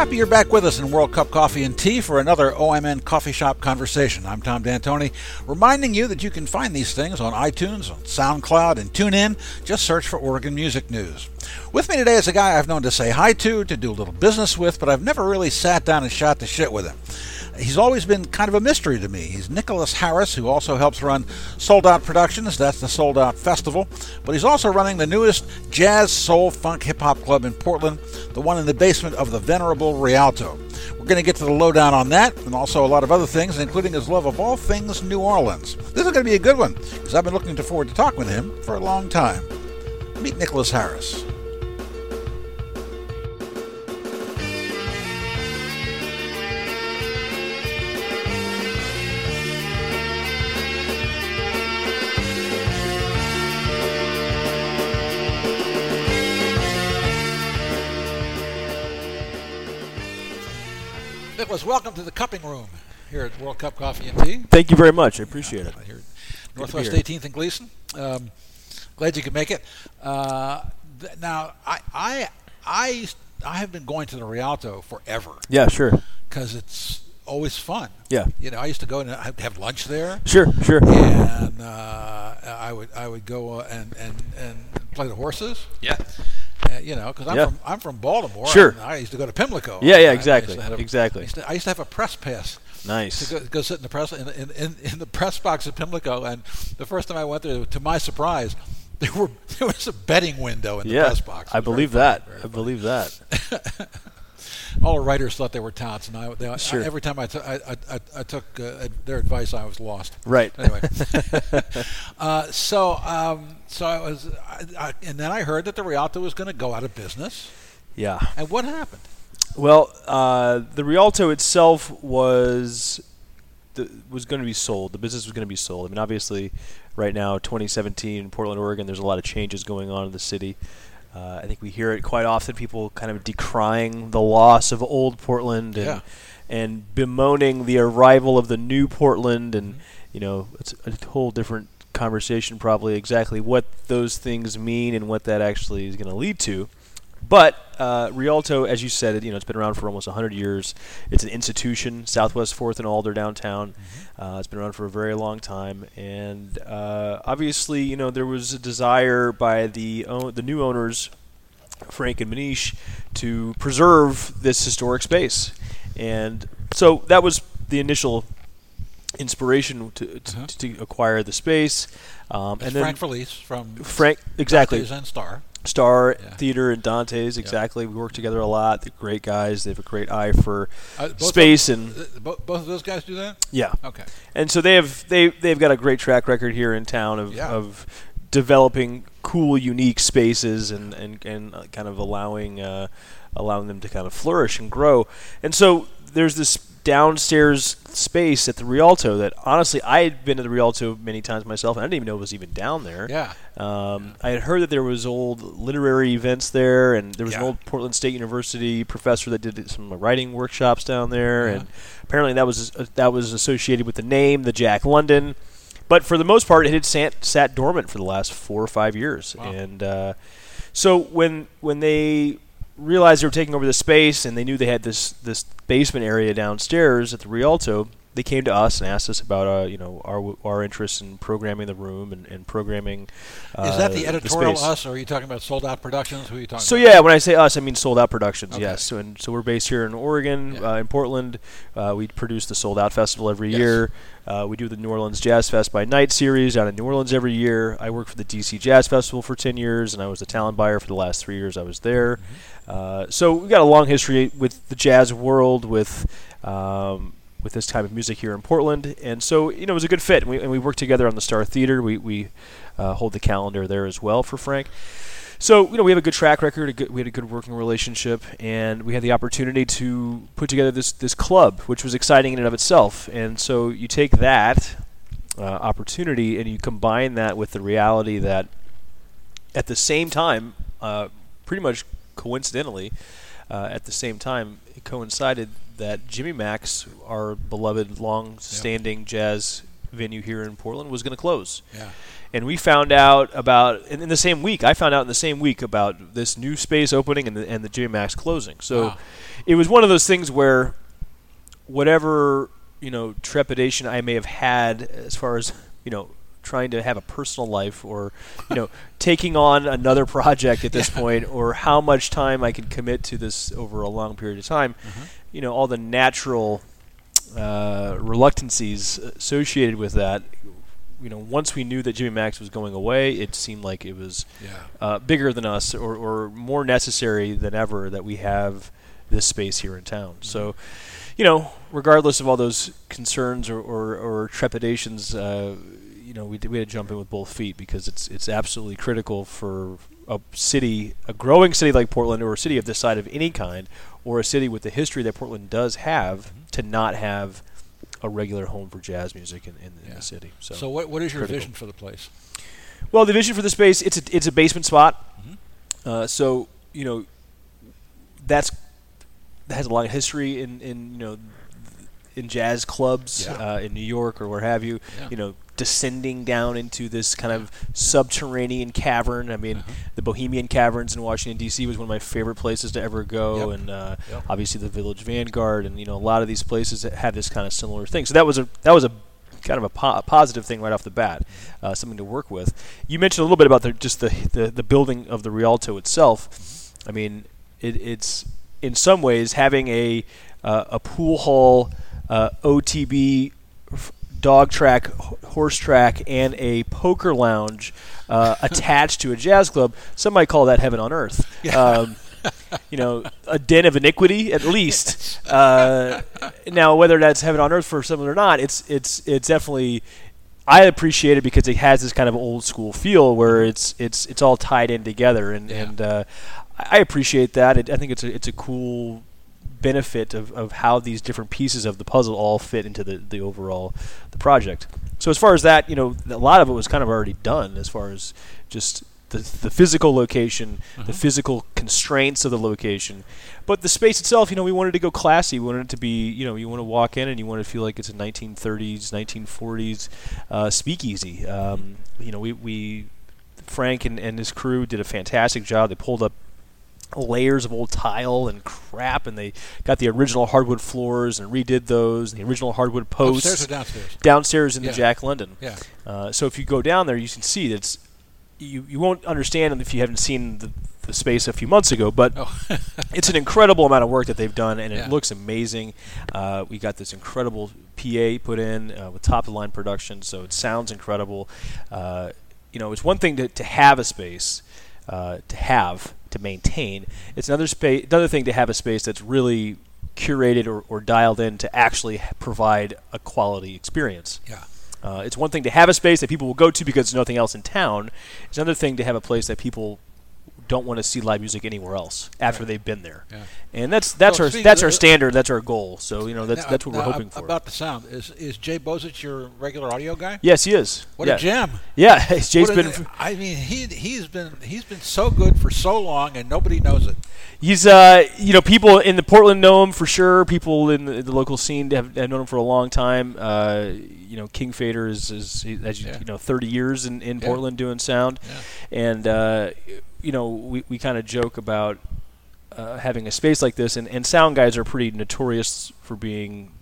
Happy you're back with us in World Cup Coffee and Tea for another OMN Coffee Shop conversation. I'm Tom D'Antoni, reminding you that you can find these things on iTunes, on SoundCloud, and TuneIn. Just search for Oregon Music News. With me today is a guy I've known to say hi to, to do a little business with, but I've never really sat down and shot the shit with him he's always been kind of a mystery to me. He's Nicholas Harris, who also helps run Sold Out Productions. That's the Sold Out Festival. But he's also running the newest jazz, soul, funk, hip hop club in Portland, the one in the basement of the venerable Rialto. We're going to get to the lowdown on that and also a lot of other things, including his love of all things New Orleans. This is going to be a good one because I've been looking forward to talking with him for a long time. Meet Nicholas Harris. Nicholas, welcome to the cupping room here at World Cup Coffee and Tea. Thank you very much. I appreciate it. Here Northwest 18th and Gleason. Um, glad you could make it. Uh, th- now, I, I, I, I have been going to the Rialto forever. Yeah, sure. Because it's always fun. Yeah. You know, I used to go and have lunch there. Sure, sure. And uh, I would I would go uh, and, and and play the horses. Yeah. Uh, you know, because I'm Yeah. from I'm from Baltimore. Sure. I used to go to Pimlico. Yeah, yeah, I- I exactly, have a- exactly. I used, to, I used to have a press pass Nice. to go, go sit in the press in, in, in, in the press box at Pimlico. And the first time I went there, to my surprise, there were there was a betting window in the yeah, press box. I believe funny, that. I believe that. All the writers thought they were touts, and I, they, I- every time I, t- I, I, I, I took uh, their advice, I was lost. Right. Anyway, uh, so um, so I was, I, I, and then I heard that the Rialto was going to go out of business. Yeah. And what happened? Well, uh, the Rialto itself was the, was going to be sold. The business was going to be sold. I mean, obviously, right now, 2017 Portland, Oregon, there's a lot of changes going on in the city. Uh, I think we hear it quite often. People kind of decrying the loss of old Portland and Yeah. and bemoaning the arrival of the new Portland, and you know, it's a whole different conversation probably exactly what those things mean and what that actually is going to lead to. But uh, Rialto, as you said, it you know it's been around for almost 100 years. It's an institution, Southwest Fourth and Alder downtown. Uh, it's been around for a very long time, and uh, obviously, you know there was a desire by the own, the new owners, Frank and Manish, to preserve this historic space, and so that was the initial inspiration to to, Uh-huh. to acquire the space. Um, and then Frank Faillace from Frank exactly and Star. Star Yeah. Theater and Dante's exactly. We work together a lot. They're great guys. They have a great eye for Uh, space of, and uh, both of those guys do that. yeah. Okay. And so they have they they've got a great track record here in town of Yeah. of developing cool, unique spaces and and and uh, kind of allowing uh, allowing them to kind of flourish and grow. And so there's this downstairs space at the Rialto that honestly I had been to the Rialto many times myself and I didn't even know it was even down there. Yeah. Um, I had heard that there was old literary events there, and there was an old Portland State University professor that did some writing workshops down there, Yeah. and apparently that was uh, that was associated with the name, the Jack London. But for the most part, it had sat, sat dormant for the last four or five years, Wow. and uh, so when when they realized they were taking over the space and they knew they had this this basement area downstairs at the Rialto, they came to us and asked us about uh, you know our our interest in programming the room and, and programming. Uh, Is that the editorial space. us, or are you talking about Sold Out Productions? Who are you talking So about? yeah, when I say us, I mean Sold Out Productions. Okay. Yes, so, and so we're based here in Oregon, Yeah. uh, in Portland. Uh, we produce the Sold Out Festival every Yes. year. Uh, we do the New Orleans Jazz Fest by Night series down in New Orleans every year. I worked for the DC Jazz Festival for ten years, and I was the talent buyer for the last three years I was there. Mm-hmm. Uh, so we've got a long history with the jazz world, with um, with this type of music here in Portland, and so you know it was a good fit. And we, and we worked together on the Star Theater. We we uh, hold the calendar there as well for Frank. So you know we have a good track record. Good, we had a good working relationship, and we had the opportunity to put together this this club, which was exciting in and of itself. And so you take that uh, opportunity and you combine that with the reality that at the same time, uh, pretty much coincidentally, uh, at the same time, it coincided that Jimmy Mak's, our beloved, long-standing jazz venue here in Portland was going to close. Yeah. And we found out about in, in the same week. I found out in the same week about this new space opening and the and the J Max closing. So Wow. it was one of those things where whatever you know trepidation I may have had as far as you know trying to have a personal life or you know taking on another project at this point or how much time I can commit to this over a long period of time you know all the natural uh, reluctancies associated with that you know once we knew that Jimmy Mak's was going away it seemed like it was Yeah. uh, bigger than us or, or more necessary than ever that we have this space here in town. So, you know, regardless of all those concerns or, or, or trepidations, uh, you know, we, did, we had to jump in with both feet because it's it's absolutely critical for a city, a growing city like Portland, or a city of this side of any kind, or a city with the history that Portland does have, to not have a regular home for jazz music in, in, in the city. So, So, what, what is your critical. vision for the place? well, the vision for the space it's a it's a basement spot. Mhm. Uh, so you know that's that has a long history in in you know in jazz clubs Yeah. uh, in New York or where have you. Yeah. You know, descending down into this kind of subterranean cavern. I mean, Uh-huh. the Bohemian Caverns in Washington D.C. was one of my favorite places to ever go, Yep. and uh, Yep. obviously the Village Vanguard, and you know a lot of these places that have this kind of similar thing. So that was a that was a kind of a, po- a positive thing right off the bat, uh, something to work with. You mentioned a little bit about the, just the, the the building of the Rialto itself. I mean, it, it's in some ways having a uh, a pool hall, uh, OTB, dog track, horse track, and a poker lounge uh, attached to a jazz club. Some might call that heaven on earth. Um, you know, a den of iniquity at least. Uh, now, whether that's heaven on earth for someone or not, it's it's it's definitely. I appreciate it because it has this kind of old school feel where it's it's it's all tied in together, and Yeah. and uh, I appreciate that. It, I think it's a it's a cool benefit of, of how these different pieces of the puzzle all fit into the, the overall the project. So as far as that, you know, a lot of it was kind of already done as far as just the, the physical location, the physical constraints of the location. But the space itself, you know, we wanted to go classy. We wanted it to be, you know, you want to walk in and you want to feel like it's a 1930s, 1940s uh, speakeasy. Um, you know, we, we Frank and, and his crew did a fantastic job. They pulled up layers of old tile and crap, and they got the original hardwood floors and redid those, and the original hardwood posts Upstairs or downstairs? downstairs in Yeah. the Jack London. Yeah. Uh, so if you go down there, you can see that it's you, you won't understand if you haven't seen the, the space a few months ago, but Oh. it's an incredible amount of work that they've done, and Yeah. it looks amazing. Uh, we got this incredible PA put in uh, with top of the line production, so it sounds incredible. Uh, you know, it's one thing to, to have a space, uh, to have, to maintain. It's another space, another thing to have a space that's really curated or, or dialed in to actually provide a quality experience. yeah. Uh, it's one thing to have a space that people will go to because there's nothing else in town. It's another thing to have a place that people don't want to see live music anywhere else after Right. they've been there. Yeah. And that's that's So our that's our standard. That's our goal. So you know that's Now- that's what we're hoping ab- for. About the sound, is is Jay Bozich your regular audio guy? yes, he is. What yeah. a gem! Yeah, Jay's What been f- I mean, he he's been he's been so good for so long, and nobody knows it. he's uh you know people in the Portland know him for sure. People in the, the local scene have, have known him for a long time. Uh, you know, King Fader is is as you, Yeah. you know 30 years in, in. Portland doing sound. And uh, you know we, we kind of joke about uh, having a space like this and, and sound guys are pretty notorious for being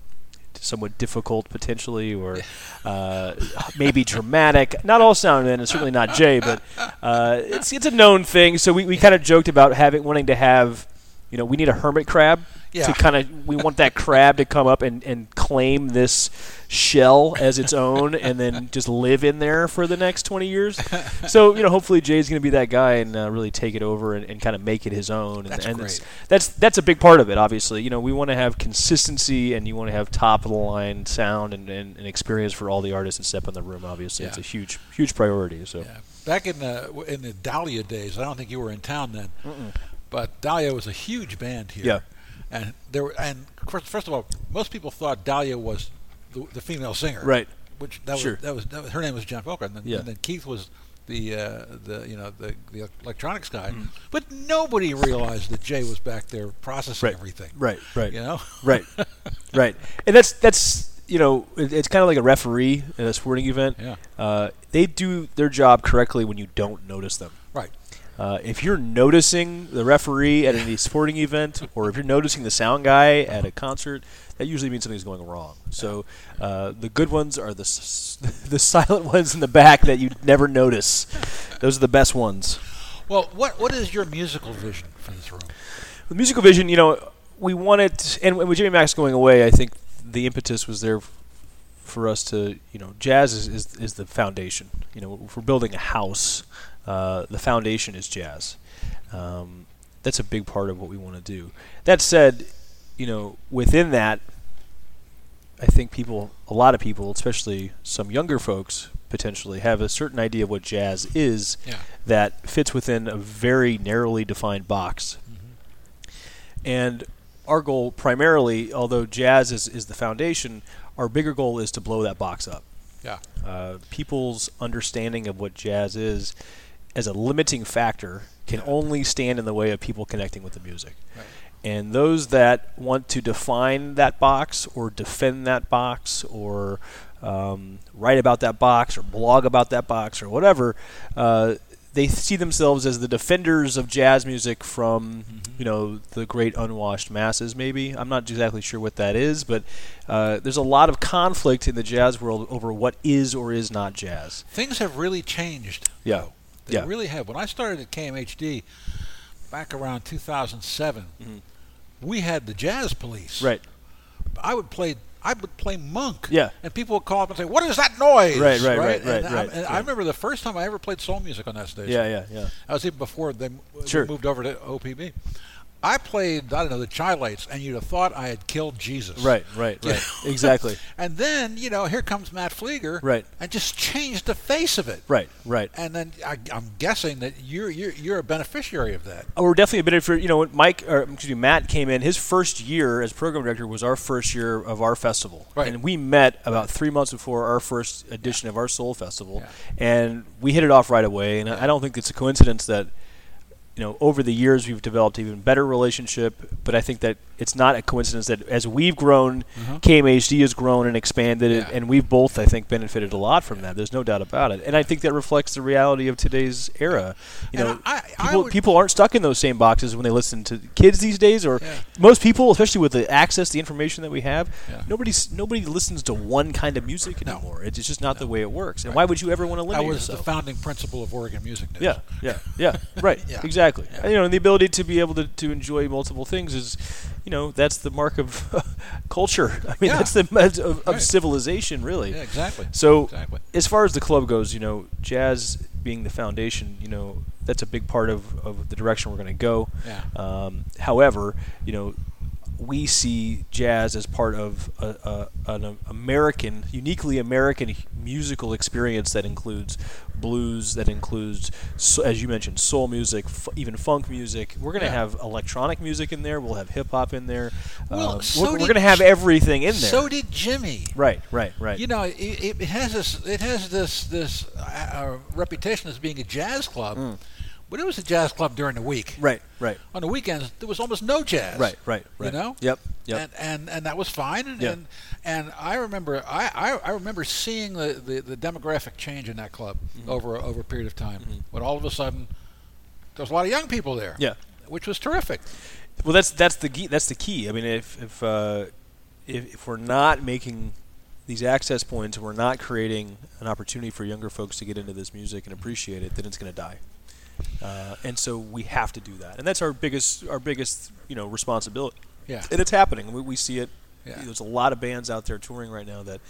somewhat difficult potentially or uh, maybe dramatic. Not all sound men and certainly not jay but uh, it's, it's a known thing. So we, we kind of joked about having wanting to have you know we need a hermit crab Yeah. to kind of we want that crab to come up and, and claim this shell as its own and then just live in there for the next 20 years so you know hopefully jay's going to be that guy and uh, really take it over and, and kind of make it his own and, That's and great. that's that's a big part of it obviously you know we want to have consistency and you want to have top of the line sound and, and, and experience for all the artists that step in the room obviously it's a huge huge priority so Yeah. Back in the in the Dahlia days, I don't think you were in town then, but Dahlia was a huge band here. Yeah. And there were, and first, first of all, most people thought Dahlia was the, the female singer. right Which that Sure. was that was, that was her name was Jen Felker, and then, Yeah. and then Keith was the uh, the you know the the electronics guy. Mm-hmm. But nobody realized that Jay was back there processing Right. everything. right right You know. right right and that's that's you know, it, it's kind of like a referee in a sporting event. Yeah. Uh, they do their job correctly when you don't notice them. Right. Uh, if you're noticing the referee at any sporting event, or if you're noticing the sound guy at a concert, that usually means something's going wrong. So uh, the good ones are the s- the silent ones in the back that you never notice. Those are the best ones. Well, what what is your musical vision for this room? The musical vision, you know, we wanted, and with Jimmy Mak's going away, I think the impetus was there for us to, you know, jazz is, is, is the foundation. You know, if we're building a house, uh, the foundation is jazz. Um, that's a big part of what we want to do. That said, you know, within that, I think people, a lot of people, especially some younger folks, potentially have a certain idea of what jazz is Yeah. that fits within a very narrowly defined box. And our goal primarily, although jazz is, is the foundation, our bigger goal is to blow that box up. Yeah. Uh, people's understanding of what jazz is as a limiting factor can only stand in the way of people connecting with the music. Right. And those that want to define that box or defend that box or um, write about that box or blog about that box or whatever, uh, they see themselves as the defenders of jazz music from you know the great unwashed masses. Maybe I'm not exactly sure what that is, but uh, there's a lot of conflict in the jazz world over what is or is not jazz. Things have really changed. Yeah. though. They Yeah. really have. When I started at KMHD back around 2007, Mhm. we had the jazz police. Right. I would play. I would play monk. Yeah. And people would call up and say, "What is that noise?" Right, right, right, And right, I, right, and I remember the first time I ever played soul music on that station. Yeah. Yeah. Yeah. I was even before they m- Sure. moved over to OPB. I played, I don't know, the Chi-Lites, and you'd have thought I had killed Jesus. Right. Right. Right. exactly. And then, you know, here comes Matt Fleeger. Right. And just changed the face of it. Right. Right. And then I, I'm guessing that you're, you're you're a beneficiary of that. Oh, we're definitely a beneficiary. you know Mike or excuse me Matt came in. His first year as program director was our first year of our festival, Right. and we met about three months before our first edition of our Soul Festival, Yeah. and we hit it off right away. And I I don't think it's a coincidence that you know over the years we've developed even better relationship. But I think that it's not a coincidence that as we've grown, Mhm. KMHD has grown and expanded, Yeah. and we've both I think benefited a lot from that. There's no doubt about it, and I think that reflects the reality of today's era. You And know, I- I people would- people aren't stuck in those same boxes when they listen to kids these days, or Yeah. most people, especially with the access, the information that we have. Yeah. Nobody's nobody listens to one kind of music No. anymore. It's just not the way it works. And why would you ever want to limit I was yourself? the founding principle of Oregon Music News. Yeah, yeah, yeah. Right. Exactly. You know, and the ability to be able to, to enjoy multiple things is, you know, that's the mark of culture. I mean, Yeah. that's the of, of Right. civilization, really. Yeah, exactly. So, Exactly. as far as the club goes, you know, jazz being the foundation, you know, that's a big part of, of the direction we're going to go. Yeah. Um, however, you know, we see jazz as part of a, a, an American, uniquely American musical experience that includes blues, that includes, as you mentioned, soul music, f- even funk music. We're going to Yeah. have electronic music in there. We'll have hip hop in there. Well, Um, so we're we're going to have everything in there. So did Jimmy. right, right, right. You know, it, it has this it has this this uh, uh, reputation as being a jazz club, Mm. But it was a jazz club during the week. right, right, On the weekends, there was almost no jazz. right, right, right. You know. Yep, yep. And, and and that was fine. And Yeah. and, and I remember I, I, I remember seeing the, the, the demographic change in that club Mm-hmm. over a- over a period of time. When all of a sudden there was a lot of young people there. Yeah. Which was terrific. Well, that's that's the key. That's the key. I mean, if if uh, if, if we're not making these access points, and we're not creating an opportunity for younger folks to get into this music and appreciate it, then it's going to die. Uh, and so we have to do that, and that's our biggest our biggest you know responsibility. Yeah. And it's happening. We, we see it. Yeah. There's a lot of bands out there touring right now that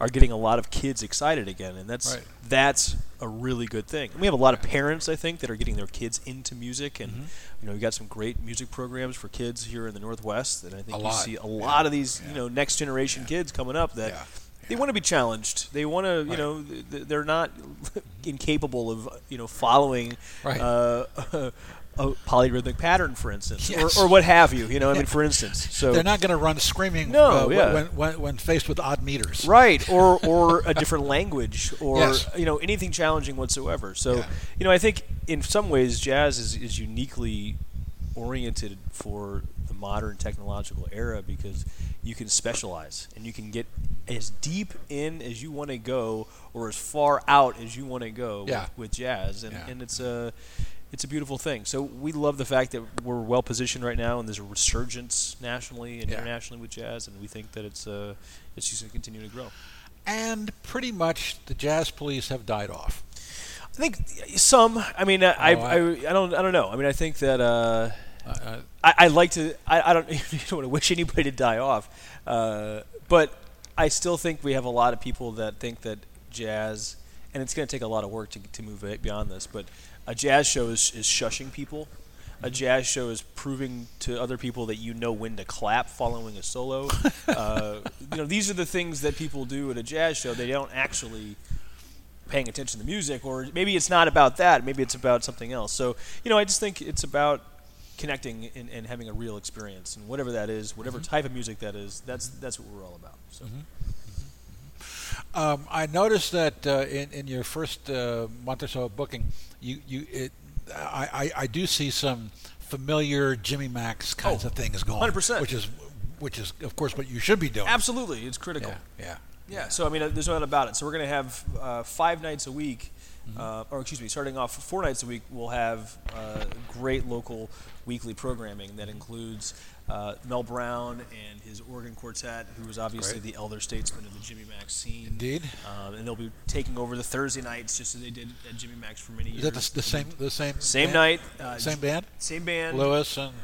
are getting a lot of kids excited again, and that's Right. that's a really good thing. We have a lot of parents, I think, that are getting their kids into music, and Mm-hmm. you know, we got some great music programs for kids here in the Northwest, and I think A you lot. see a Yeah. lot of these, Yeah. you know, next generation kids coming up that. They want to be challenged. They want to, you Right. know, they're not incapable of, you know, following Right. uh, a polyrhythmic pattern, for instance, Yes. or, or what have you. You know, I mean, for instance. So They're not going to run screaming No, uh, when- yeah. when, when, when faced with odd meters. right or or a different language or Yes. you know anything challenging whatsoever so Yeah. you know i think in some ways jazz is, is uniquely oriented for the modern technological era because you can specialize and you can get as deep in as you want to go or as far out as you want to go Yeah. with, with jazz and, Yeah. and it's a it's a beautiful thing. So we love the fact that we're well positioned right now, and there's a resurgence nationally and Yeah. internationally with jazz, and we think that it's uh, it's just going to continue to grow. And pretty much the jazz police have died off. I think some. I mean, I, I, Oh, I, I don't I don't know. I mean, I think that uh, Uh, uh, I, I like to. I, I don't. You don't want to wish anybody to die off, uh, but I still think we have a lot of people that think that jazz, and it's going to take a lot of work to to move it beyond this. But a jazz show is, is shushing people. A jazz show is proving to other people that you know when to clap following a solo. uh, you know, these are the things that people do at a jazz show. They don't actually paying attention to the music, or maybe it's not about that. Maybe it's about something else. So, you know, I just think it's about connecting and, and having a real experience, and whatever that is, whatever type of music that is, that's that's what we're all about. So, Um, I noticed that uh, in in your first uh, month or so of booking, you you it, I, I I do see some familiar Jimmy Mak's kinds Oh, of things going, 100%. which is which is of course what you should be doing. absolutely, it's critical. Yeah, yeah. Yeah, so I mean, uh, there's no doubt about it. So we're going to have uh, five nights a week, Mm-hmm. uh, or excuse me, starting off four nights a week. We'll have uh, great local weekly programming that includes uh, Mel Brown and his organ quartet, who was obviously Great. the elder statesman of the Jimmy Mak's scene. Indeed. Um, and they'll be taking over the Thursday nights, just as they did at Jimmy Mak's for many years. Is that the, the same the same Same band? night, uh, same band? Same band. Lewis and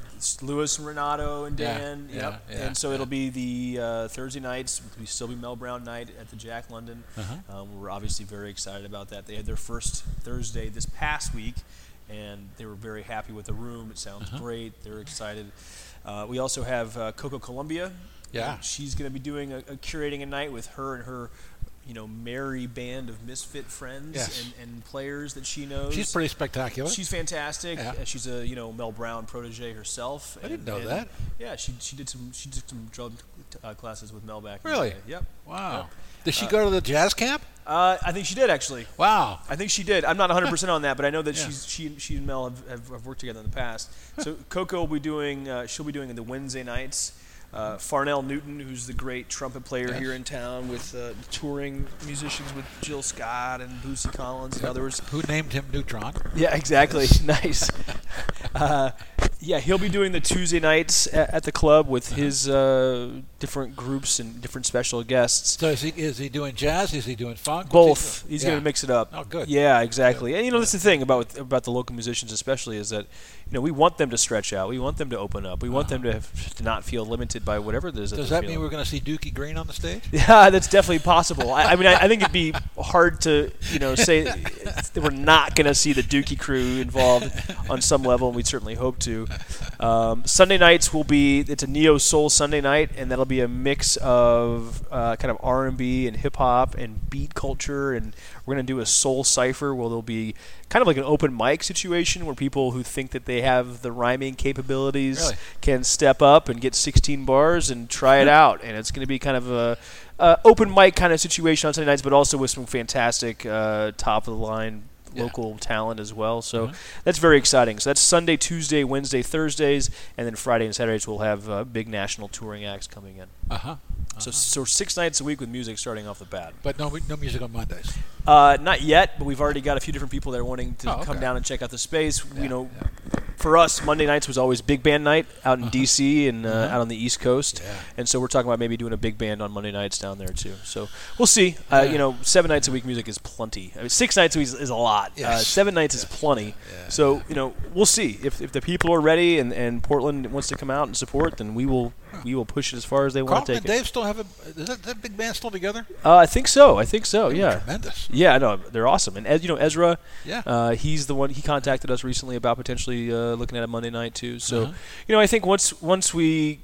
Lewis and Renato and Dan. yeah, yep. yeah, and so yeah. it'll be the uh, Thursday nights. It'll be still be Mel Brown night at the Jack London. Uh-huh. Um, we're obviously very excited about that. They had their first Thursday this past week, and they were very happy with the room. It sounds Uh-huh. great. They're excited. Uh, we also have uh, Coco Columbia. Yeah. She's going to be doing a, a curating a night with her and her. You know, merry band of misfit friends Yes. and, and players that she knows. she's pretty spectacular. She's fantastic. Yeah. Uh, She's a you know Mel Brown protege herself. I didn't know and, that. Yeah, she she did some she took some drum uh, classes with Mel back. Really? Yep. wow. Did she go to the jazz camp? Uh, I think she did actually. Wow. I think she did. I'm not 100 percent on that, but I know that Yeah. she's she she and Mel have, have, have worked together in the past. So Coco will be doing uh, she'll be doing the Wednesday nights. Uh, Farnell Newton, who's the great trumpet player Yes. here in town, with uh, touring musicians with Jill Scott and Bootsy Collins and others. Who named him Neutron? Yeah, exactly. nice. Uh, yeah, he'll be doing the Tuesday nights at, at the club with Uh-huh. his uh, different groups and different special guests. So is he is he doing jazz? Is he doing funk? What's he Both. doing? He's Yeah. going to mix it up. Oh, good. Yeah, exactly. And you know, that's the thing about about the local musicians, especially, is that you know we want them to stretch out. We want them to open up. We want them to, have, to not feel limited by whatever it is. That Uh-huh. Does that mean feeling. we're going to see Dookie Green on the stage? Yeah, that's definitely possible. I, I mean, I, I think it'd be hard to, you know, say that we're not going to see the Dookie crew involved on some level, and we certainly hope to. Um, Sunday nights will be it's a neo soul Sunday night, and that'll be a mix of uh, kind of R and B and hip hop and beat culture, and we're going to do a soul cipher where there'll be kind of like an open mic situation where people who think that they have the rhyming capabilities Really? can step up and get 16 bars and try it out, and it's going to be kind of a, a open mic kind of situation on Sunday nights, but also with some fantastic uh, top of the line Yeah. local talent as well. So Mhm. that's very exciting. So that's Sunday, Tuesday, Wednesday, Thursdays, and then Friday and Saturdays we'll have uh, big national touring acts coming in. Uh huh. So so six nights a week with music starting off the bat. But no no music on Mondays. Uh, not yet, but we've already got a few different people that are wanting to Oh, come down and check out the space. Yeah, you know, yeah. for us, Monday nights was always big band night out in Uh-huh. D.C. and uh, Uh-huh. out on the East Coast, Yeah. and so we're talking about maybe doing a big band on Monday nights down there too. So we'll see. Uh. You know, seven nights a week music is plenty. I mean, six nights a week is, is a lot. Uh, Yes. seven nights is plenty. Yeah, So you know, we'll see if, if the people are ready and, and Portland wants to come out and support, then we will we will push it as far as they want to and take it. Dave still have a is that, that big band still together? Uh, I think so. I think so. They Yeah. Tremendous. Yeah, I know they're awesome, and Ez- you know Ezra, Yeah. uh, he's the one. He contacted us recently about potentially uh, looking at a Monday night too. So, Uh-huh. you know, I think once once we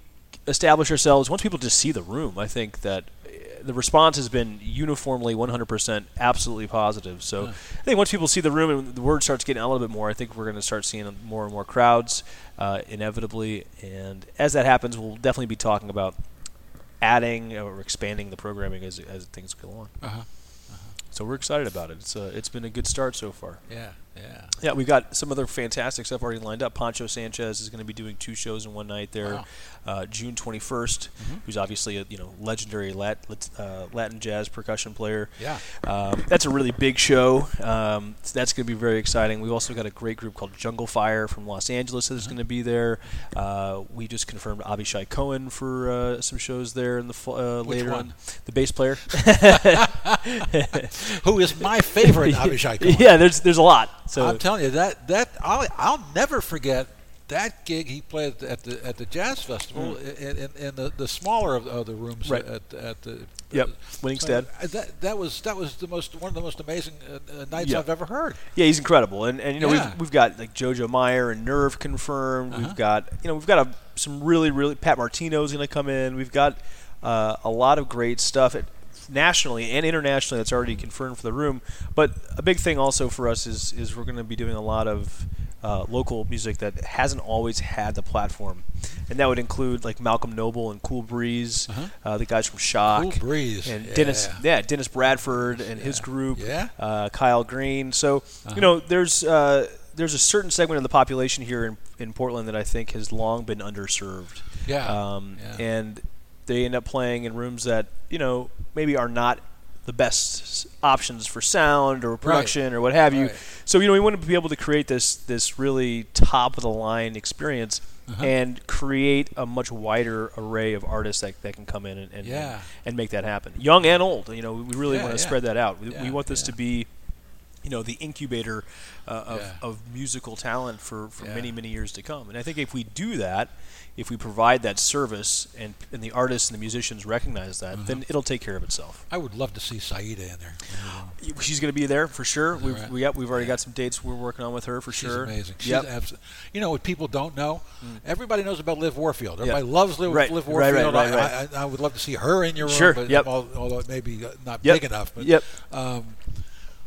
establish ourselves, once people just see the room, I think that uh, the response has been uniformly 100% absolutely positive. So, Yeah. I think once people see the room and the word starts getting out a little bit more, I think we're going to start seeing more and more crowds uh, inevitably. And as that happens, we'll definitely be talking about adding or expanding the programming as as things go on. Uh-huh. So we're excited about it. It's uh, it's been a good start so far. Yeah. Yeah. Yeah, we've got some other fantastic stuff already lined up. Poncho Sanchez is going to be doing two shows in one night there, Wow. uh, June 21st. Who's obviously a you know legendary Lat, uh, Latin jazz percussion player. Yeah. Um, that's a really big show. Um, so that's going to be very exciting. We've also got a great group called Jungle Fire from Los Angeles that's going to be there. Uh, we just confirmed Avishai Cohen for uh, some shows there in the fall, uh, later one? on. The bass player. Who is my favorite Avishai Cohen. yeah, there's there's a lot. So I'm telling you that that I'll I'll never forget that gig he played at the at the jazz festival in, in, in the, the smaller of, of the rooms Mm. Right. at at the Yep, Winningstad. uh, that that was that was the most one of the most amazing uh, uh, nights Yeah. I've ever heard. Yeah, he's incredible, and and you know Yeah. we've we've got like JoJo Mayer and Nerve confirmed. Uh-huh. We've got you know we've got a, some really really Pat Martino's going to come in. We've got uh, a lot of great stuff at, nationally and internationally that's already confirmed for the room. But a big thing also for us is is we're going to be doing a lot of uh, local music that hasn't always had the platform, and that would include like Malcolm Noble and Cool Breeze, Uh-huh. uh, the guys from Shock, Cool Breeze, and yeah. Dennis yeah Dennis Bradford and his group, Yeah. uh, Kyle Green. So Uh-huh. you know, there's uh, there's a certain segment of the population here in, in Portland that I think has long been underserved. Yeah. Um, Yeah. And they end up playing in rooms that you know maybe are not the best options for sound or production or what have you. Right. So you know, we want to be able to create this this really top of the line experience. Uh-huh. And create a much wider array of artists that, that can come in and, and, Yeah. and make that happen, young and old. You know, we really Yeah, want to yeah. spread that out. We, we want this to be you know the incubator uh, of, Yeah. of musical talent for, for Yeah. many many years to come and i think if we do that if we provide that service and, and the artists and the musicians recognize that Uh-huh. then it'll take care of itself I would love to see Saida in there. she's going to be there for sure we've, right? we got, we've already got some dates we're working on with her for She's sure amazing. She's yep. abso- you know what people don't know? Everybody knows about Liv Warfield. Yeah. Everybody loves Liv, Right, Liv right, right, Warfield. right, I, right. I, I would love to see her in your room, Sure, but yep. although it may be uh, not Yep, big enough. But, yep. Um,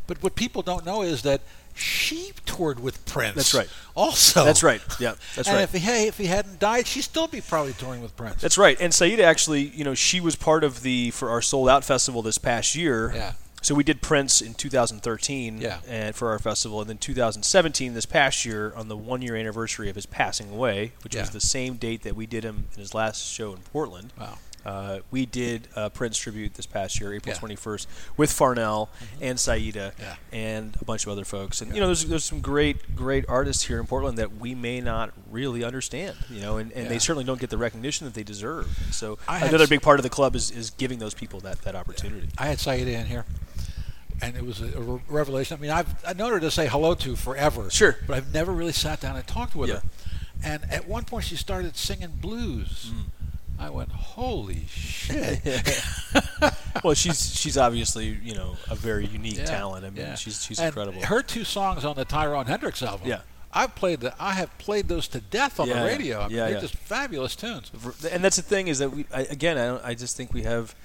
but what people don't know is that she toured with Prince. That's right. Also, that's right yeah that's and right if he hey, if he hadn't died, she'd still be probably touring with Prince. That's right. And Saida actually, you know, she was part of the for our sold out festival this past year. Yeah. So we did Prince in 2013 Yeah. and for our festival, and then 2017 this past year on the one year anniversary of his passing away, which was the same date that we did him in his last show in Portland. Wow. Uh, we did uh, Prince tribute this past year, April Yeah. Mm-hmm. 21st, with Farnell and Saida Yeah. and a bunch of other folks. And you know, there's there's some great great artists here in Portland that we may not really understand. You know, and, and Yeah. they certainly don't get the recognition that they deserve. So I another big part of the club is, is giving those people that, that opportunity. I had Saida in here, and it was a, a revelation. I mean, I've I known her to say hello to forever. Sure. but I've never really sat down and talked with Yeah. her. And at one point, she started singing blues. Mm. I went, "Holy shit!" well, she's she's obviously you know a very unique Yeah, talent. I mean, yeah. she's she's And incredible. Her two songs on the Tyrone Hendricks album. Yeah. I've played the. I have played those to death on Yeah, the radio. I mean, Yeah, they're just fabulous tunes. and that's the thing is that we I, again I, don't, I just think we have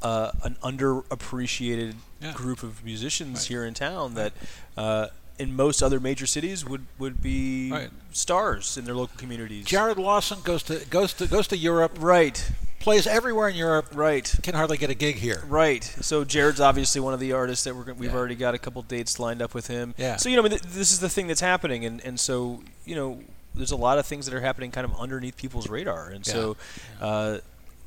uh, an underappreciated group of musicians Right. here in town that uh, in most other major cities would would be Right. stars in their local communities. Jared Lawson goes to goes to goes to Europe, right, plays everywhere in Europe, right. can hardly get a gig here. Right. So Jared's obviously one of the artists that we're, we've Yeah. already got a couple dates lined up with him. Yeah. So you know, I mean, th- this is the thing that's happening, and and so you know, there's a lot of things that are happening kind of underneath people's radar, and so uh,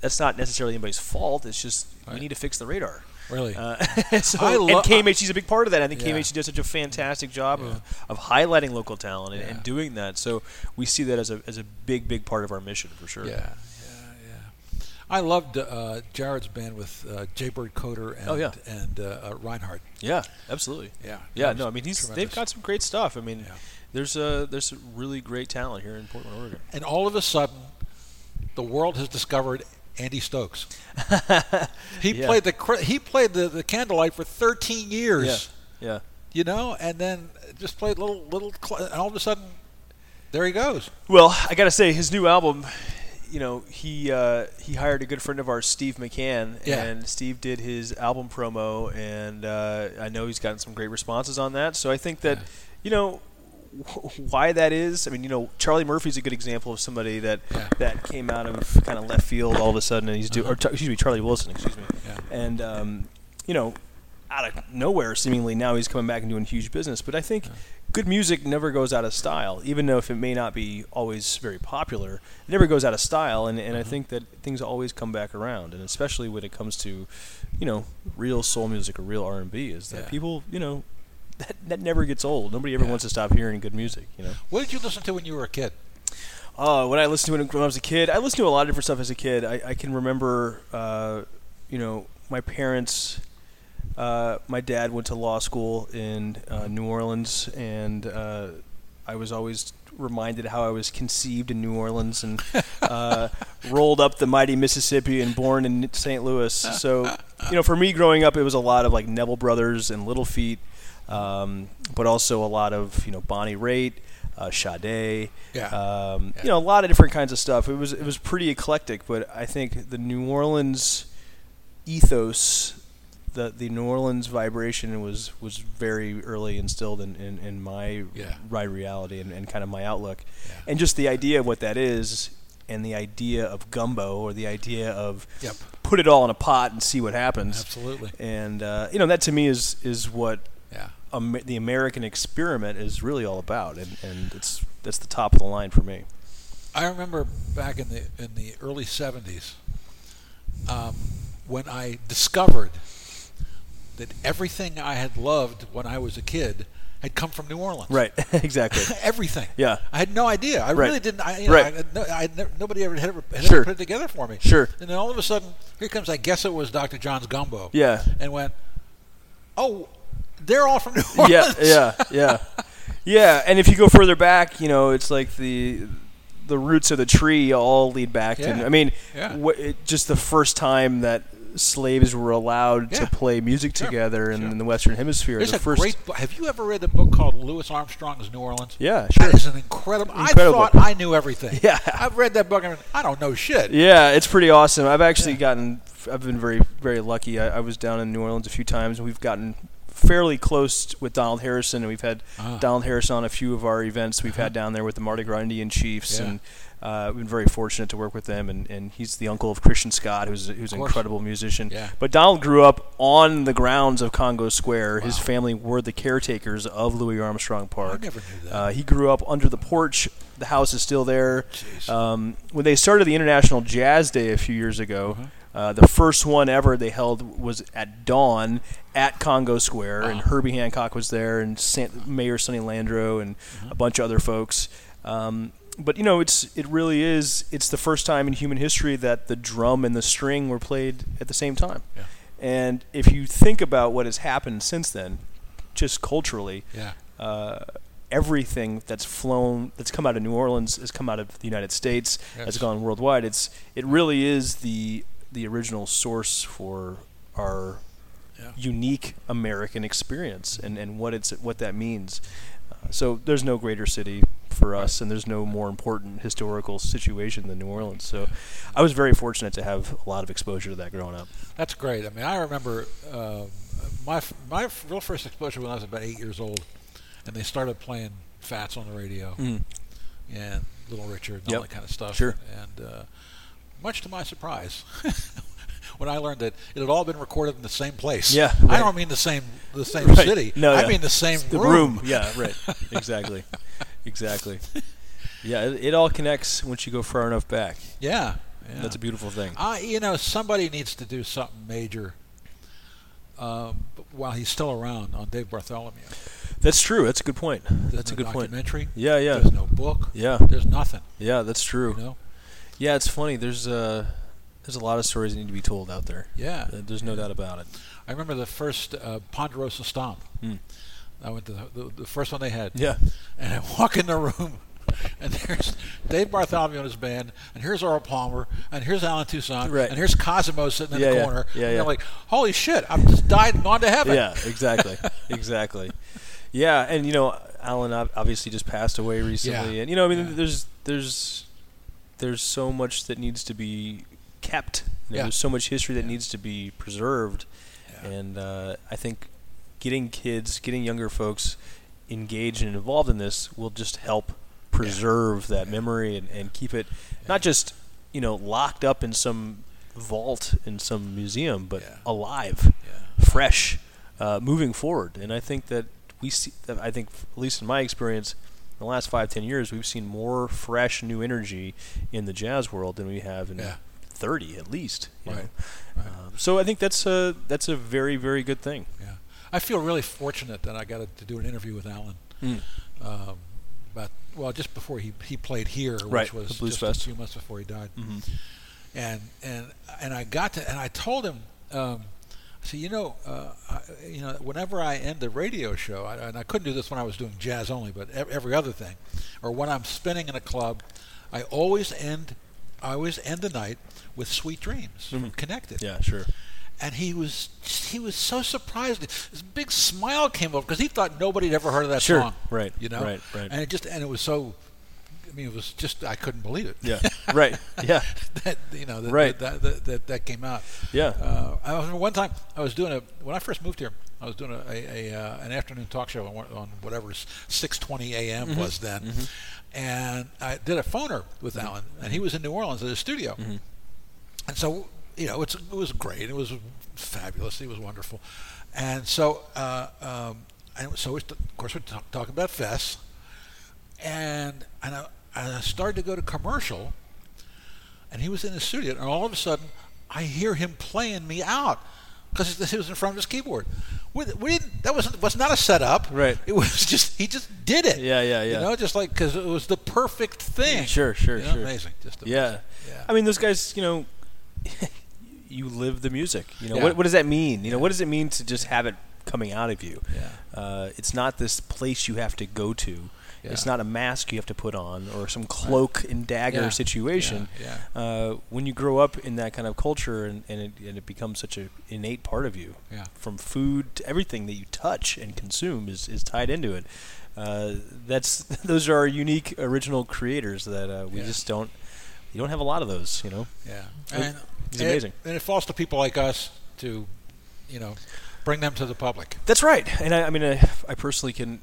that's not necessarily anybody's fault. It's just we need to fix the radar. Really. Uh, so, I lo- and KMHD is a big part of that. I think Yeah. KMHD does such a fantastic job Yeah. of, of highlighting local talent and, Yeah. and doing that. So we see that as a, as a big, big part of our mission for sure. Yeah, yeah, yeah. I loved uh, Jared's band with uh, Jaybird Coder and Oh, yeah. and uh, uh, Reinhardt. Yeah, absolutely. Yeah, Yeah, no, I mean he's they've got some great stuff. I mean, Yeah. there's a there's a really great talent here in Portland, Oregon. And all of a sudden, the world has discovered Andy Stokes. He Yeah. played the he played the, the Candlelight for 13 years. Yeah, yeah. You know, and then just played little little, and all of a sudden, there he goes. Well, I gotta say his new album. You know, he uh, he hired a good friend of ours, Steve McCann, Yeah. and Steve did his album promo, and uh, I know he's gotten some great responses on that. So I think that, you know, why that is. I mean, you know, Charlie Murphy's a good example of somebody that Yeah. that came out of kind of left field all of a sudden, and he's doing, or Uh-huh. Ch- excuse me, Charlie Wilson, excuse me, Yeah. and um, you know, out of nowhere, seemingly now he's coming back and doing huge business. But I think good music never goes out of style, even though if it may not be always very popular, it never goes out of style. And, and I think that things always come back around, and especially when it comes to, you know, real soul music or real R and B, is that Yeah. people, you know, that, that never gets old. Nobody ever Yeah. wants to stop hearing good music, you know. What did you listen to when you were a kid? Uh, when I listened to it when I was a kid, I listened to a lot of different stuff as a kid. I, I can remember, uh, you know, my parents. Uh, my dad went to law school in uh, New Orleans, and uh, I was always reminded how I was conceived in New Orleans and uh, rolled up the mighty Mississippi and born in St. Louis. So, you know, for me growing up, it was a lot of like Neville Brothers and Little Feat, um, but also a lot of you know Bonnie Raitt, uh, Sade. Yeah. Um, Yeah. You know, a lot of different kinds of stuff. It was it was pretty eclectic, but I think the New Orleans ethos, the the New Orleans vibration was was very early instilled in, in, in my Yeah. my reality and, and kind of my outlook, and just the idea of what that is, and the idea of gumbo or the idea of Yep. put it all in a pot and see what happens. Absolutely. And uh, you know that to me is is what Amer- the American experiment is really all about, and, and it's that's the top of the line for me. I remember back in the in the early '70s um, when I discovered that everything I had loved when I was a kid had come from New Orleans. Right, exactly. everything. Yeah. I had no idea. I Right. really didn't. I, you know, Right. I, no, I never, nobody ever had, ever, had Sure. ever put it together for me. Sure. And then all of a sudden, here comes. I guess it was Dr. John's gumbo. Yeah. And went, oh, they're all from New Orleans. yeah, yeah, yeah, yeah. And if you go further back, you know, it's like the the roots of the tree all lead back Yeah. to. I mean, Yeah. wh- it, just the first time that slaves were allowed Yeah. to play music Sure, together in, sure. in the Western Hemisphere. There's the a first, great. book. Have you ever read the book called Louis Armstrong's New Orleans? Yeah, sure. That is an incredible. Incredible. I thought I knew everything. Yeah. I've read that book. and I don't know shit. Yeah, it's pretty awesome. I've actually gotten, I've been very, very lucky. I, I was down in New Orleans a few times, and we've gotten fairly close with Donald Harrison, and we've had Ah. Donald Harrison on a few of our events we've had down there with the Mardi Gras Indian Chiefs, Yeah. and uh, we've been very fortunate to work with them. And, and he's the uncle of Christian Scott, who's who's an incredible musician. Yeah. But Donald grew up on the grounds of Congo Square. His family were the caretakers of Louis Armstrong Park. I never knew that. Uh, he grew up under the porch. The house is still there. Um, when they started the International Jazz Day a few years ago, Uh-huh. Uh, the first one ever they held was at dawn at Congo Square, and Herbie Hancock was there, and San- Mayor Sonny Landrieu, and Uh-huh. a bunch of other folks. Um, but you know, it's it really is. It's the first time in human history that the drum and the string were played at the same time. Yeah. And if you think about what has happened since then, just culturally, yeah. uh, everything that's flown, that's come out of New Orleans, has come out of the United States, Yes. has gone worldwide. It's it really is the the original source for our Yeah. unique American experience and, and what it's what that means. Uh, so there's no greater city for us, and there's no more important historical situation than New Orleans. So I was very fortunate to have a lot of exposure to that growing up. That's great. I mean, I remember uh, my my real first exposure when I was about eight years old, and they started playing Fats on the radio Mm. and Little Richard and all that kind of stuff. Sure. And uh, much to my surprise, when I learned that it had all been recorded in the same place. Yeah, I don't mean the same the same Right. city. No, I yeah. mean the same the room. room. Yeah, right. Exactly. exactly. Yeah, it, it all connects once you go far enough back. Yeah. yeah. That's a beautiful thing. I, you know, somebody needs to do something major um, while he's still around on Dave Bartholomew. That's true. That's a good point. There's That's no a good point. documentary. Yeah, yeah, There's no book. yeah, There's nothing. yeah. That's true. You know. Yeah, it's funny. There's uh, there's a lot of stories that need to be told out there. Yeah. Uh, There's no doubt about it. I remember the first uh, Ponderosa Stomp. Mm. I went to the, the, the first one they had. Yeah. And I walk in the room, and there's Dave Bartholomew and his band, and here's Earl Palmer, and here's Allen Toussaint, Right. and here's Cosimo sitting in Yeah, the yeah. corner. Yeah, and yeah. I'm like, holy shit, I've just died and gone to heaven. Yeah. Exactly. exactly. Yeah, and you know, Allen obviously just passed away recently, Yeah. and you know, I mean, there's there's there's so much that needs to be kept. You know, Yeah. There's so much history that needs to be preserved, Yeah. and uh, I think getting kids, getting younger folks engaged and involved in this will just help preserve that memory and, and keep it not just you know locked up in some vault in some museum, but Yeah. alive, Yeah. fresh, uh, moving forward. And I think that we see. I think, at least in my experience, in the last five ten years, we've seen more fresh new energy in the jazz world than we have in Yeah. thirty at least. you Right. know. right. Um, so I think that's a that's a very very good thing. Yeah, I feel really fortunate that I got to do an interview with Allen. Mm. Um, about well, just before he he played here, Right, which was just Fest. a few months before he died. Mhm. And and and I got to and I told him. Um, Said, you know, uh, I, you know, whenever I end a radio show, I, and I couldn't do this when I was doing jazz only, but every other thing, or when I'm spinning in a club, I always end, I always end the night with "Sweet Dreams" Mhm. Connected Yeah, sure. and he was he was so surprised. This big smile came over because he thought nobody had ever heard of that Sure. song. Right. You know. Right. Right. And it just and it was so. I mean, it was just I couldn't believe it. yeah. right. Yeah. that you know that Right. that, that, that that came out. Yeah. Uh, I remember one time I was doing a when I first moved here. I was doing a, a, a uh, an afternoon talk show on, on whatever 6:20 a.m. Mm-hmm. was then, and I did a phoner with Allen, and he was in New Orleans at his studio, Mm-hmm. and so you know it's, it was great. It was fabulous. It was wonderful, and so uh, um, and so we of course we're talk- talking about Fess, and and I, and I started to go to commercial, and he was in the studio, and all of a sudden I hear him playing me out because he was in front of his keyboard. We, we didn't, that was was not a setup. Right. It was just he just did it. Yeah, yeah, yeah. You yeah. know, just like because it was the perfect thing. Sure, sure, You know, sure. Amazing. Just amazing. Yeah. Yeah. I mean, those guys, you know, you live the music. You know, Yeah. what, what does that mean? You know, what does it mean to just have it coming out of you? Yeah. Uh, it's not this place you have to go to. It's not a mask you have to put on or some cloak and dagger Yeah. situation. Yeah, Uh, when you grow up in that kind of culture and, and, it, and it becomes such an innate part of you, Yeah. from food to everything that you touch and consume is, is tied into it. Uh, that's those are our unique original creators that uh, we Yeah. just don't you don't have a lot of those, you know. Yeah. And he's and amazing. It, and it falls to people like us to, you know, bring them to the public. That's right. And I, I mean, I, I personally can,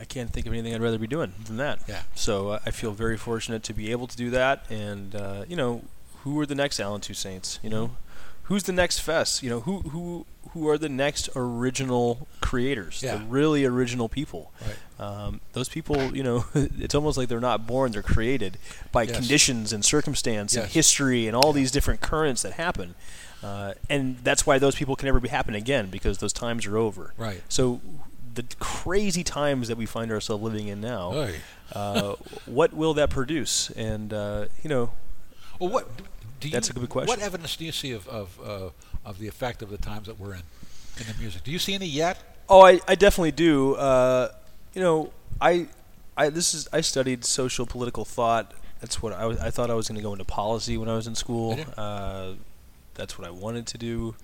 I can't think of anything I'd rather be doing than that. Yeah. So uh, I feel very fortunate to be able to do that. And uh, you know, who are the next Allen Toussaints? You know, who's the next Fess? You know, who who who are the next original creators? Yeah. The really original people. Right. Um, those people, you know, it's almost like they're not born; they're created by Yes. conditions and circumstance and history and all these different currents that happen. Uh, and that's why those people can never be happen again because those times are over. Right. So the crazy times that we find ourselves living in now, uh, what will that produce? And uh, you know, Well, what you, That's a good question. What evidence do you see of of uh, of the effect of the times that we're in in the music? Do you see any yet? oh, I, I definitely do. Uh, you know, I, I this is I studied social political thought. That's what I, was, I thought I was going to go into policy when I was in school. Uh, that's what I wanted to do.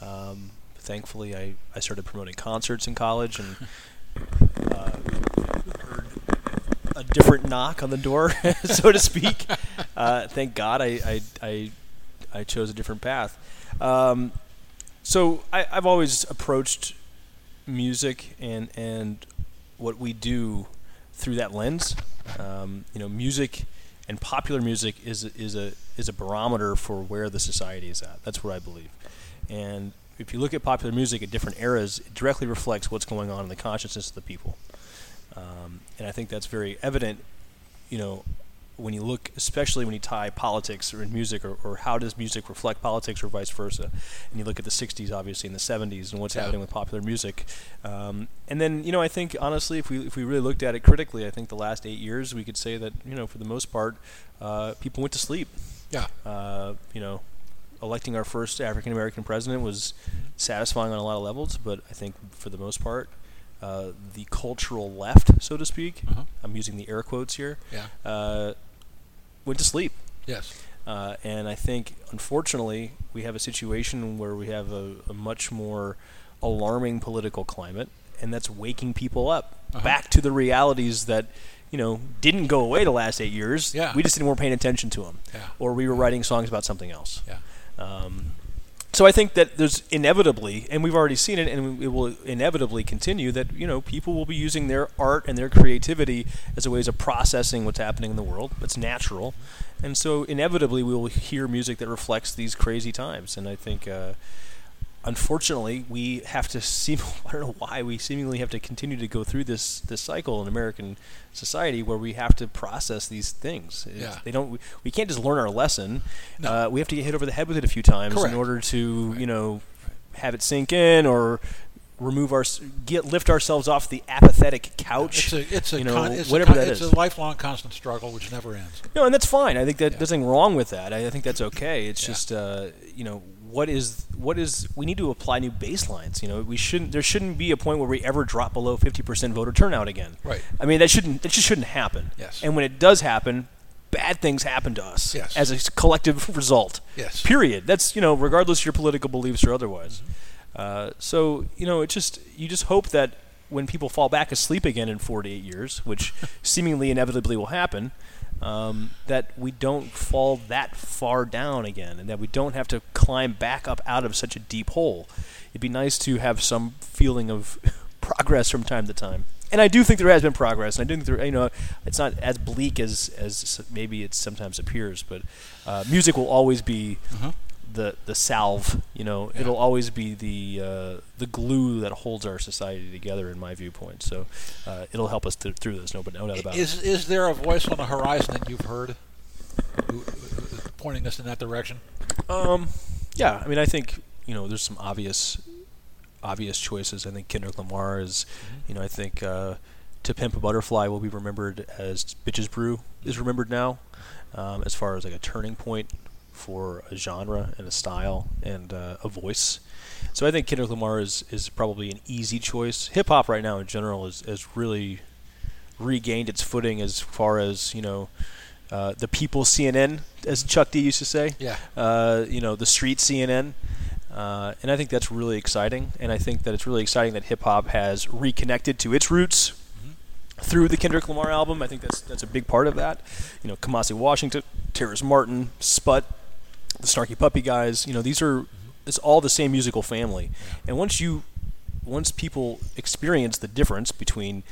Um, thankfully, I, I started promoting concerts in college and uh, heard a different knock on the door, so to speak. Uh, thank God I, I, I, I chose a different path. Um, so I, I've always approached music and and what we do through that lens. Um, you know, music and popular music is is a is a barometer for where the society is at. That's what I believe. And if you look at popular music at different eras, it directly reflects what's going on in the consciousness of the people. Um, and I think that's very evident. You know, when you look, especially when you tie politics or in music, or, or how does music reflect politics, or vice versa, and you look at the '60s, obviously, and the '70s, and what's Yeah. happening with popular music, um, and then you know, I think honestly, if we if we really looked at it critically, I think the last eight years, we could say that you know, for the most part, uh, people went to sleep. Yeah. Uh, you know, electing our first African American president was satisfying on a lot of levels, but I think for the most part, uh, the cultural left, so to speak, Uh-huh. I'm using the air quotes here, Yeah. uh, went to sleep. Yes. Uh, and I think, unfortunately, we have a situation where we have a, a much more alarming political climate, and that's waking people up Uh-huh. back to the realities that, you know, didn't go away the last eight years. Yeah. We just didn't weren't paying attention to them, Yeah. or we were writing songs about something else. Yeah. Um, so I think that there's inevitably, and we've already seen it, and it will inevitably continue that you know people will be using their art and their creativity as a ways of processing what's happening in the world. It's natural, and so inevitably we will hear music that reflects these crazy times. And I think uh, unfortunately, we have to seem. I don't know why we seemingly have to continue to go through this this cycle in American society where we have to process these things. Yeah. They don't. We, we can't just learn our lesson. No. Uh, we have to get hit over the head with it a few times Correct. in order to you know have it sink in or remove our get lift ourselves off the apathetic couch. It's a it's a you know, con- it's whatever a, that it's is. a lifelong constant struggle which never ends. No, and that's fine. I think that Yeah. there's nothing wrong with that. I, I think that's okay. It's Yeah. just uh, you know what is what is we need to apply new baselines. You know, we shouldn't there shouldn't be a point where we ever drop below 50% voter turnout again. Right. I mean, that shouldn't that just shouldn't happen. Yes. And when it does happen, bad things happen to us Yes. as a collective result. Yes. Period. That's you know regardless of your political beliefs or otherwise. Uh, so you know, it just you just hope that when people fall back asleep again in 48 years, which seemingly inevitably will happen, um, that we don't fall that far down again, and that we don't have to climb back up out of such a deep hole. It'd be nice to have some feeling of progress from time to time. And I do think there has been progress, and I do think there, you know, it's not as bleak as as maybe it sometimes appears. But uh, music will always be Uh-huh. The the salve. You know, Yeah. it'll always be the uh, the glue that holds our society together, in my viewpoint. So uh, it'll help us th- through this. No, but no doubt about it. Is is there a voice on the horizon that you've heard who, pointing us in that direction? Um, yeah, I mean, I think you know, there's some obvious, obvious choices. I think Kendrick Lamar is, you know, I think uh, "To Pimp a Butterfly" will be remembered as "Bitches Brew" is remembered now, um, as far as like a turning point for a genre and a style and uh, a voice. So I think Kendrick Lamar is is probably an easy choice. Hip hop right now in general is has really regained its footing as far as you know. Uh, the people CNN, as Chuck D used to say Yeah. uh, you know, the street CNN. Uh, and I think that's really exciting. And I think that it's really exciting that hip hop has reconnected to its roots through the Kendrick Lamar album. I think that's that's a big part of that. You know, Kamasi Washington, Terrace Martin, Sput, the Snarky Puppy guys. You know, these are it's all the same musical family. And once you once people experience the difference between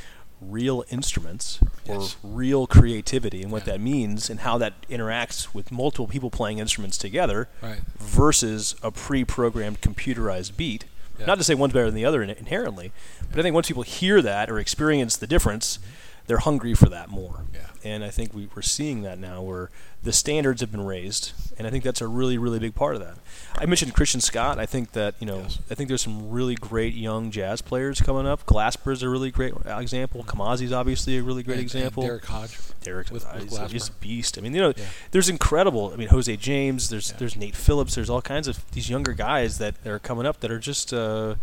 real instruments or Yes. real creativity and what Yeah. that means and how that interacts with multiple people playing instruments together Right. versus a pre-programmed computerized beat. Yeah. Not to say one's better than the other in- inherently, but I think once people hear that or experience the difference, they're hungry for that more. Yeah. And I think we, we're seeing that now where the standards have been raised, and I think that's a really, really big part of that. I mentioned Christian Scott. I think that, you know, Yes. I think there's some really great young jazz players coming up. Glasper's a really great example. Kamasi's obviously a really great And- and example. Derrick Hodge. Derrick with- uh, with he's, he's a beast. I mean, you know, Yeah. there's incredible. I mean, Jose James. There's Yeah. there's Nate Phillips. There's all kinds of these younger guys that, that are coming up that are just uh,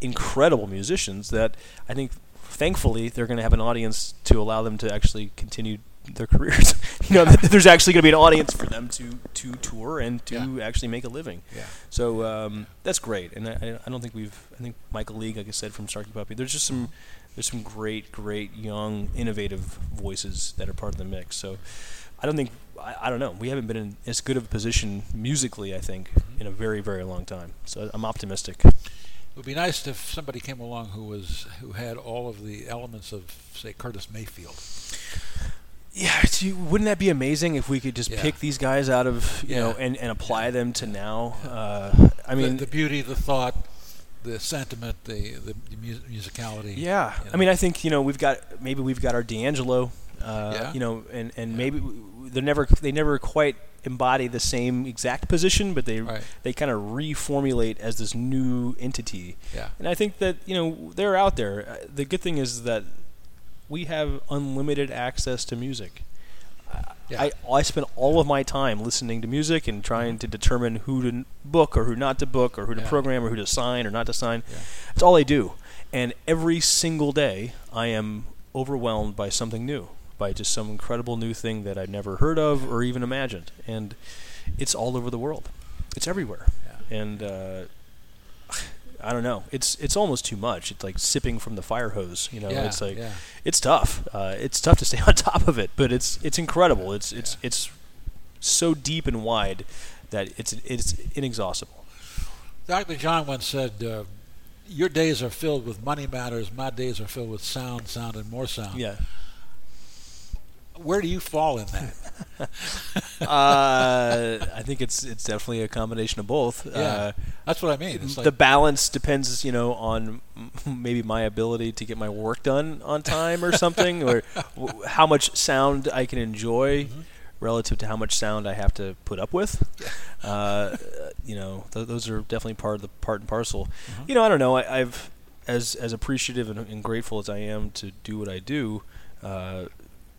incredible musicians. That I think, thankfully, they're going to have an audience to allow them to actually continue their careers. you know, there's actually going to be an audience for them to to tour and to actually make a living. Yeah. So um, that's great, and I, I don't think we've. I think Michael League, like I said from Snarky Puppy, there's just some there's some great, great young, innovative voices that are part of the mix. So I don't think I, I don't know. We haven't been in as good of a position musically, I think, in a very, very long time. So I'm optimistic. It would be nice if somebody came along who was who had all of the elements of, say, Curtis Mayfield. Yeah, it's, wouldn't that be amazing if we could just Yeah. pick these guys out of you know and, and apply them to now? Uh, I mean, the, beauty, the thought, the sentiment, the the, the musicality. Yeah, you I mean, I think you know we've got maybe we've got our D'Angelo, uh, Yeah. you know, and and Yeah. maybe they're never they never quite embody the same exact position, but they Right. they kind of reformulate as this new entity. Yeah. And I think that you know they're out there. Uh, The good thing is that we have unlimited access to music. Yeah. I I spend all of my time listening to music and trying to determine who to book or who not to book or who to Yeah. program or who to sign or not to sign. Yeah. That's all I do. And every single day, I am overwhelmed by something new, by just some incredible new thing that I've never heard of or even imagined. And it's all over the world. It's everywhere. And uh, I don't know. It's it's almost too much. It's like sipping from the fire hose. You know, yeah. it's like yeah. it's tough. Uh, it's tough to stay on top of it, but it's it's incredible. It's it's Yeah. it's so deep and wide that it's it's inexhaustible. Dr. John once said, uh, "Your days are filled with money matters. My days are filled with sound, sound, and more sound." Yeah. Where do you fall in that? uh, I think it's it's definitely a combination of both. Yeah, Uh, that's what I mean. It's like, the balance depends, you know, on maybe my ability to get my work done on time or something, or w- how much sound I can enjoy Mm-hmm. relative to how much sound I have to put up with. Uh, you know, th- those are definitely part of the part and parcel. Mm-hmm. You know, I don't know. I, I've as as appreciative and, and grateful as I am to do what I do, uh,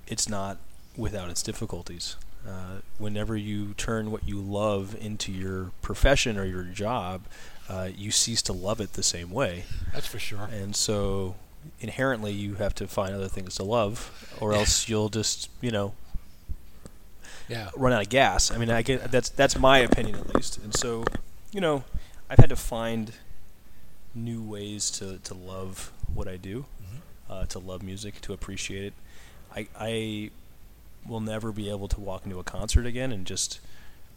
it's not without its difficulties. Uh, whenever you turn what you love into your profession or your job, uh, you cease to love it the same way. that's for sure. And so inherently you have to find other things to love or else you'll just, you know, Yeah. run out of gas. I mean, I get that's that's my opinion at least. And so, you know, I've had to find new ways to, to love what I do, uh, to love music, to appreciate it. I I will never be able to walk into a concert again and just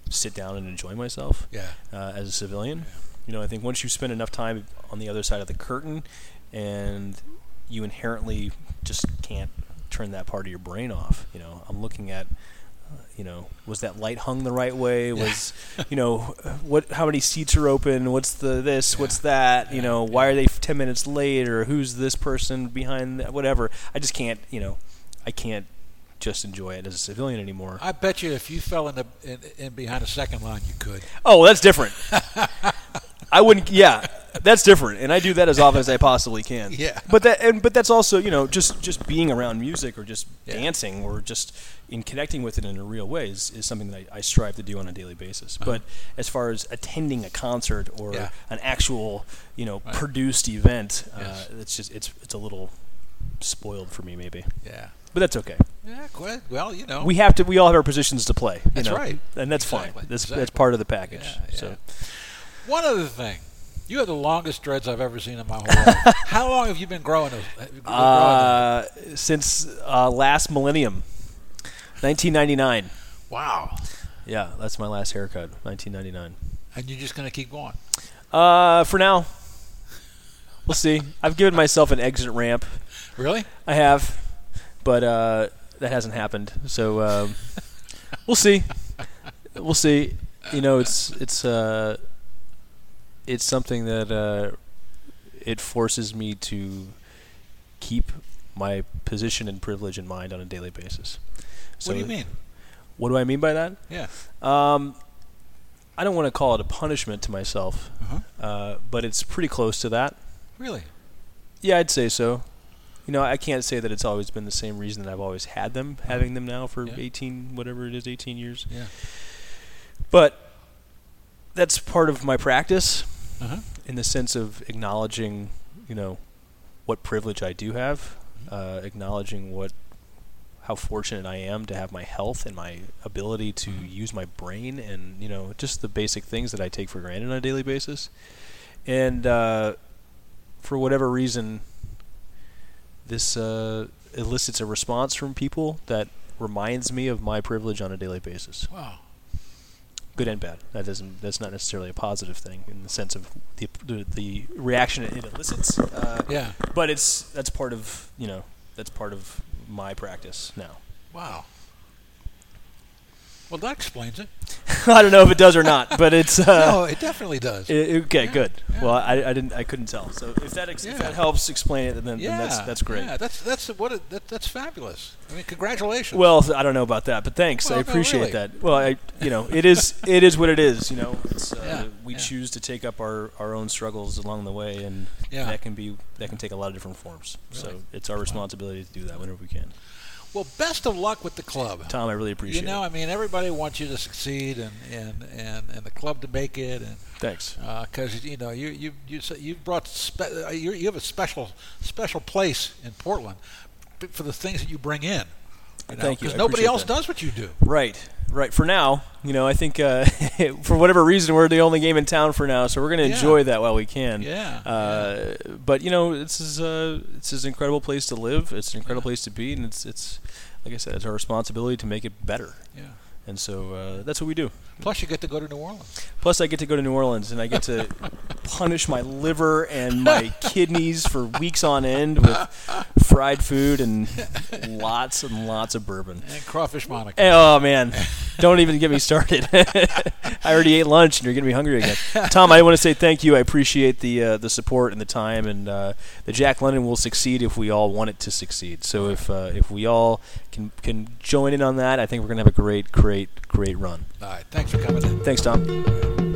sit down and enjoy myself Yeah. uh, as a civilian. You know, I think once you spend enough time on the other side of the curtain, and you inherently just can't turn that part of your brain off. You know, I'm looking at, uh, you know, was that light hung the right way? Was, you know, what? How many seats are open? What's the this? What's that? You know, why are they ten minutes late? Or who's this person behind? That? Whatever. I just can't. You know, I can't just enjoy it as a civilian anymore. I bet you if you fell in, the, in, in behind a second line, you could. Oh, that's different. I wouldn't. Yeah, that's different, and I do that as often as I possibly can. Yeah. But that, and but that's also, you know, just just being around music or just Yeah. dancing or just in connecting with it in a real way is, is something that I, I strive to do on a daily basis. But as far as attending a concert or Uh-huh. Yeah. an actual, you know, produced event, Yes. uh, it's just it's it's a little spoiled for me maybe. Yeah. But that's okay. Yeah. Well, you know. We have to. We all have our positions to play. you That's know, right. and that's Exactly. fine. That's Exactly. that's part of the package. Yeah, yeah. So. One other thing. You have the longest dreads I've ever seen in my whole life. How long have you been growing those? been growing Uh, since uh, last millennium, 1999. Wow. Yeah, that's my last haircut, 1999. And you're just going to keep going. Uh, for now, we'll see. I've given myself an exit ramp. Really? I have, but uh, that hasn't happened. So um, we'll see. We'll see. You know, it's it's uh, it's something that uh, it forces me to keep my position and privilege in mind on a daily basis. So what do you mean? What do I mean by that? Yeah. Um, I don't want to call it a punishment to myself, Uh-huh. uh, but it's pretty close to that. Really? Yeah, I'd say so. You know, I can't say that it's always been the same reason that I've always had them, having them now for Yeah. 18, whatever it is, 18 years. Yeah. But that's part of my practice Uh-huh. in the sense of acknowledging, you know, what privilege I do have, uh, acknowledging what how fortunate I am to have my health and my ability to use my brain and you know just the basic things that I take for granted on a daily basis. And uh, for whatever reason, this uh, elicits a response from people that reminds me of my privilege on a daily basis Wow. good and bad. That doesn't. That's not necessarily a positive thing in the sense of the the, the reaction it elicits. Uh, Yeah. But it's that's part of you know that's part of my practice now. Wow. Well, that explains it. I don't know if it does or not, but it's uh, no, it definitely does. i- okay. Yeah, Good. yeah. Well, I, I didn't I couldn't tell. So if that ex- if that helps explain it, then, yeah, then that's that's great. Yeah, that's that's what it, that, that's fabulous. I mean, congratulations. Well, I don't know about that, but thanks. Well, I no, appreciate really. that. Well, I, you know, it is it is what it is. You know, it's, uh, Yeah, we yeah. choose to take up our, our own struggles along the way, and Yeah. that can be that can take a lot of different forms. So it's our responsibility to do that whenever we can. Well, best of luck with the club. Tom, I really appreciate it. you know, it. I mean, everybody wants you to succeed and and, and, and the club to make it, and Thanks. because you know you you you you brought spe- uh, you you have a special special place in Portland for the things that you bring in. You know, Thank you. I nobody else that. does what you do. Right, right. For now, you know, I think uh, for whatever reason we're the only game in town for now, so we're going to Yeah. enjoy that while we can. Yeah, Uh, But you know, this is uh, this is an incredible place to live. It's an incredible place to be, and it's it's like I said, it's our responsibility to make it better. Yeah. And so uh, that's what we do. Plus, you get to go to New Orleans. Plus, I get to go to New Orleans and I get to punish my liver and my kidneys for weeks on end with fried food and lots and lots of bourbon. And crawfish Monica. Oh man, don't even get me started. I already ate lunch and you're getting me hungry again. Tom, I want to say thank you. I appreciate the uh, the support and the time, and uh, the Jack London will succeed if we all want it to succeed. So if uh, if we all can can join in on that, I think we're gonna have a great, great, great run. All right. Thanks for coming in. Thanks, Tom.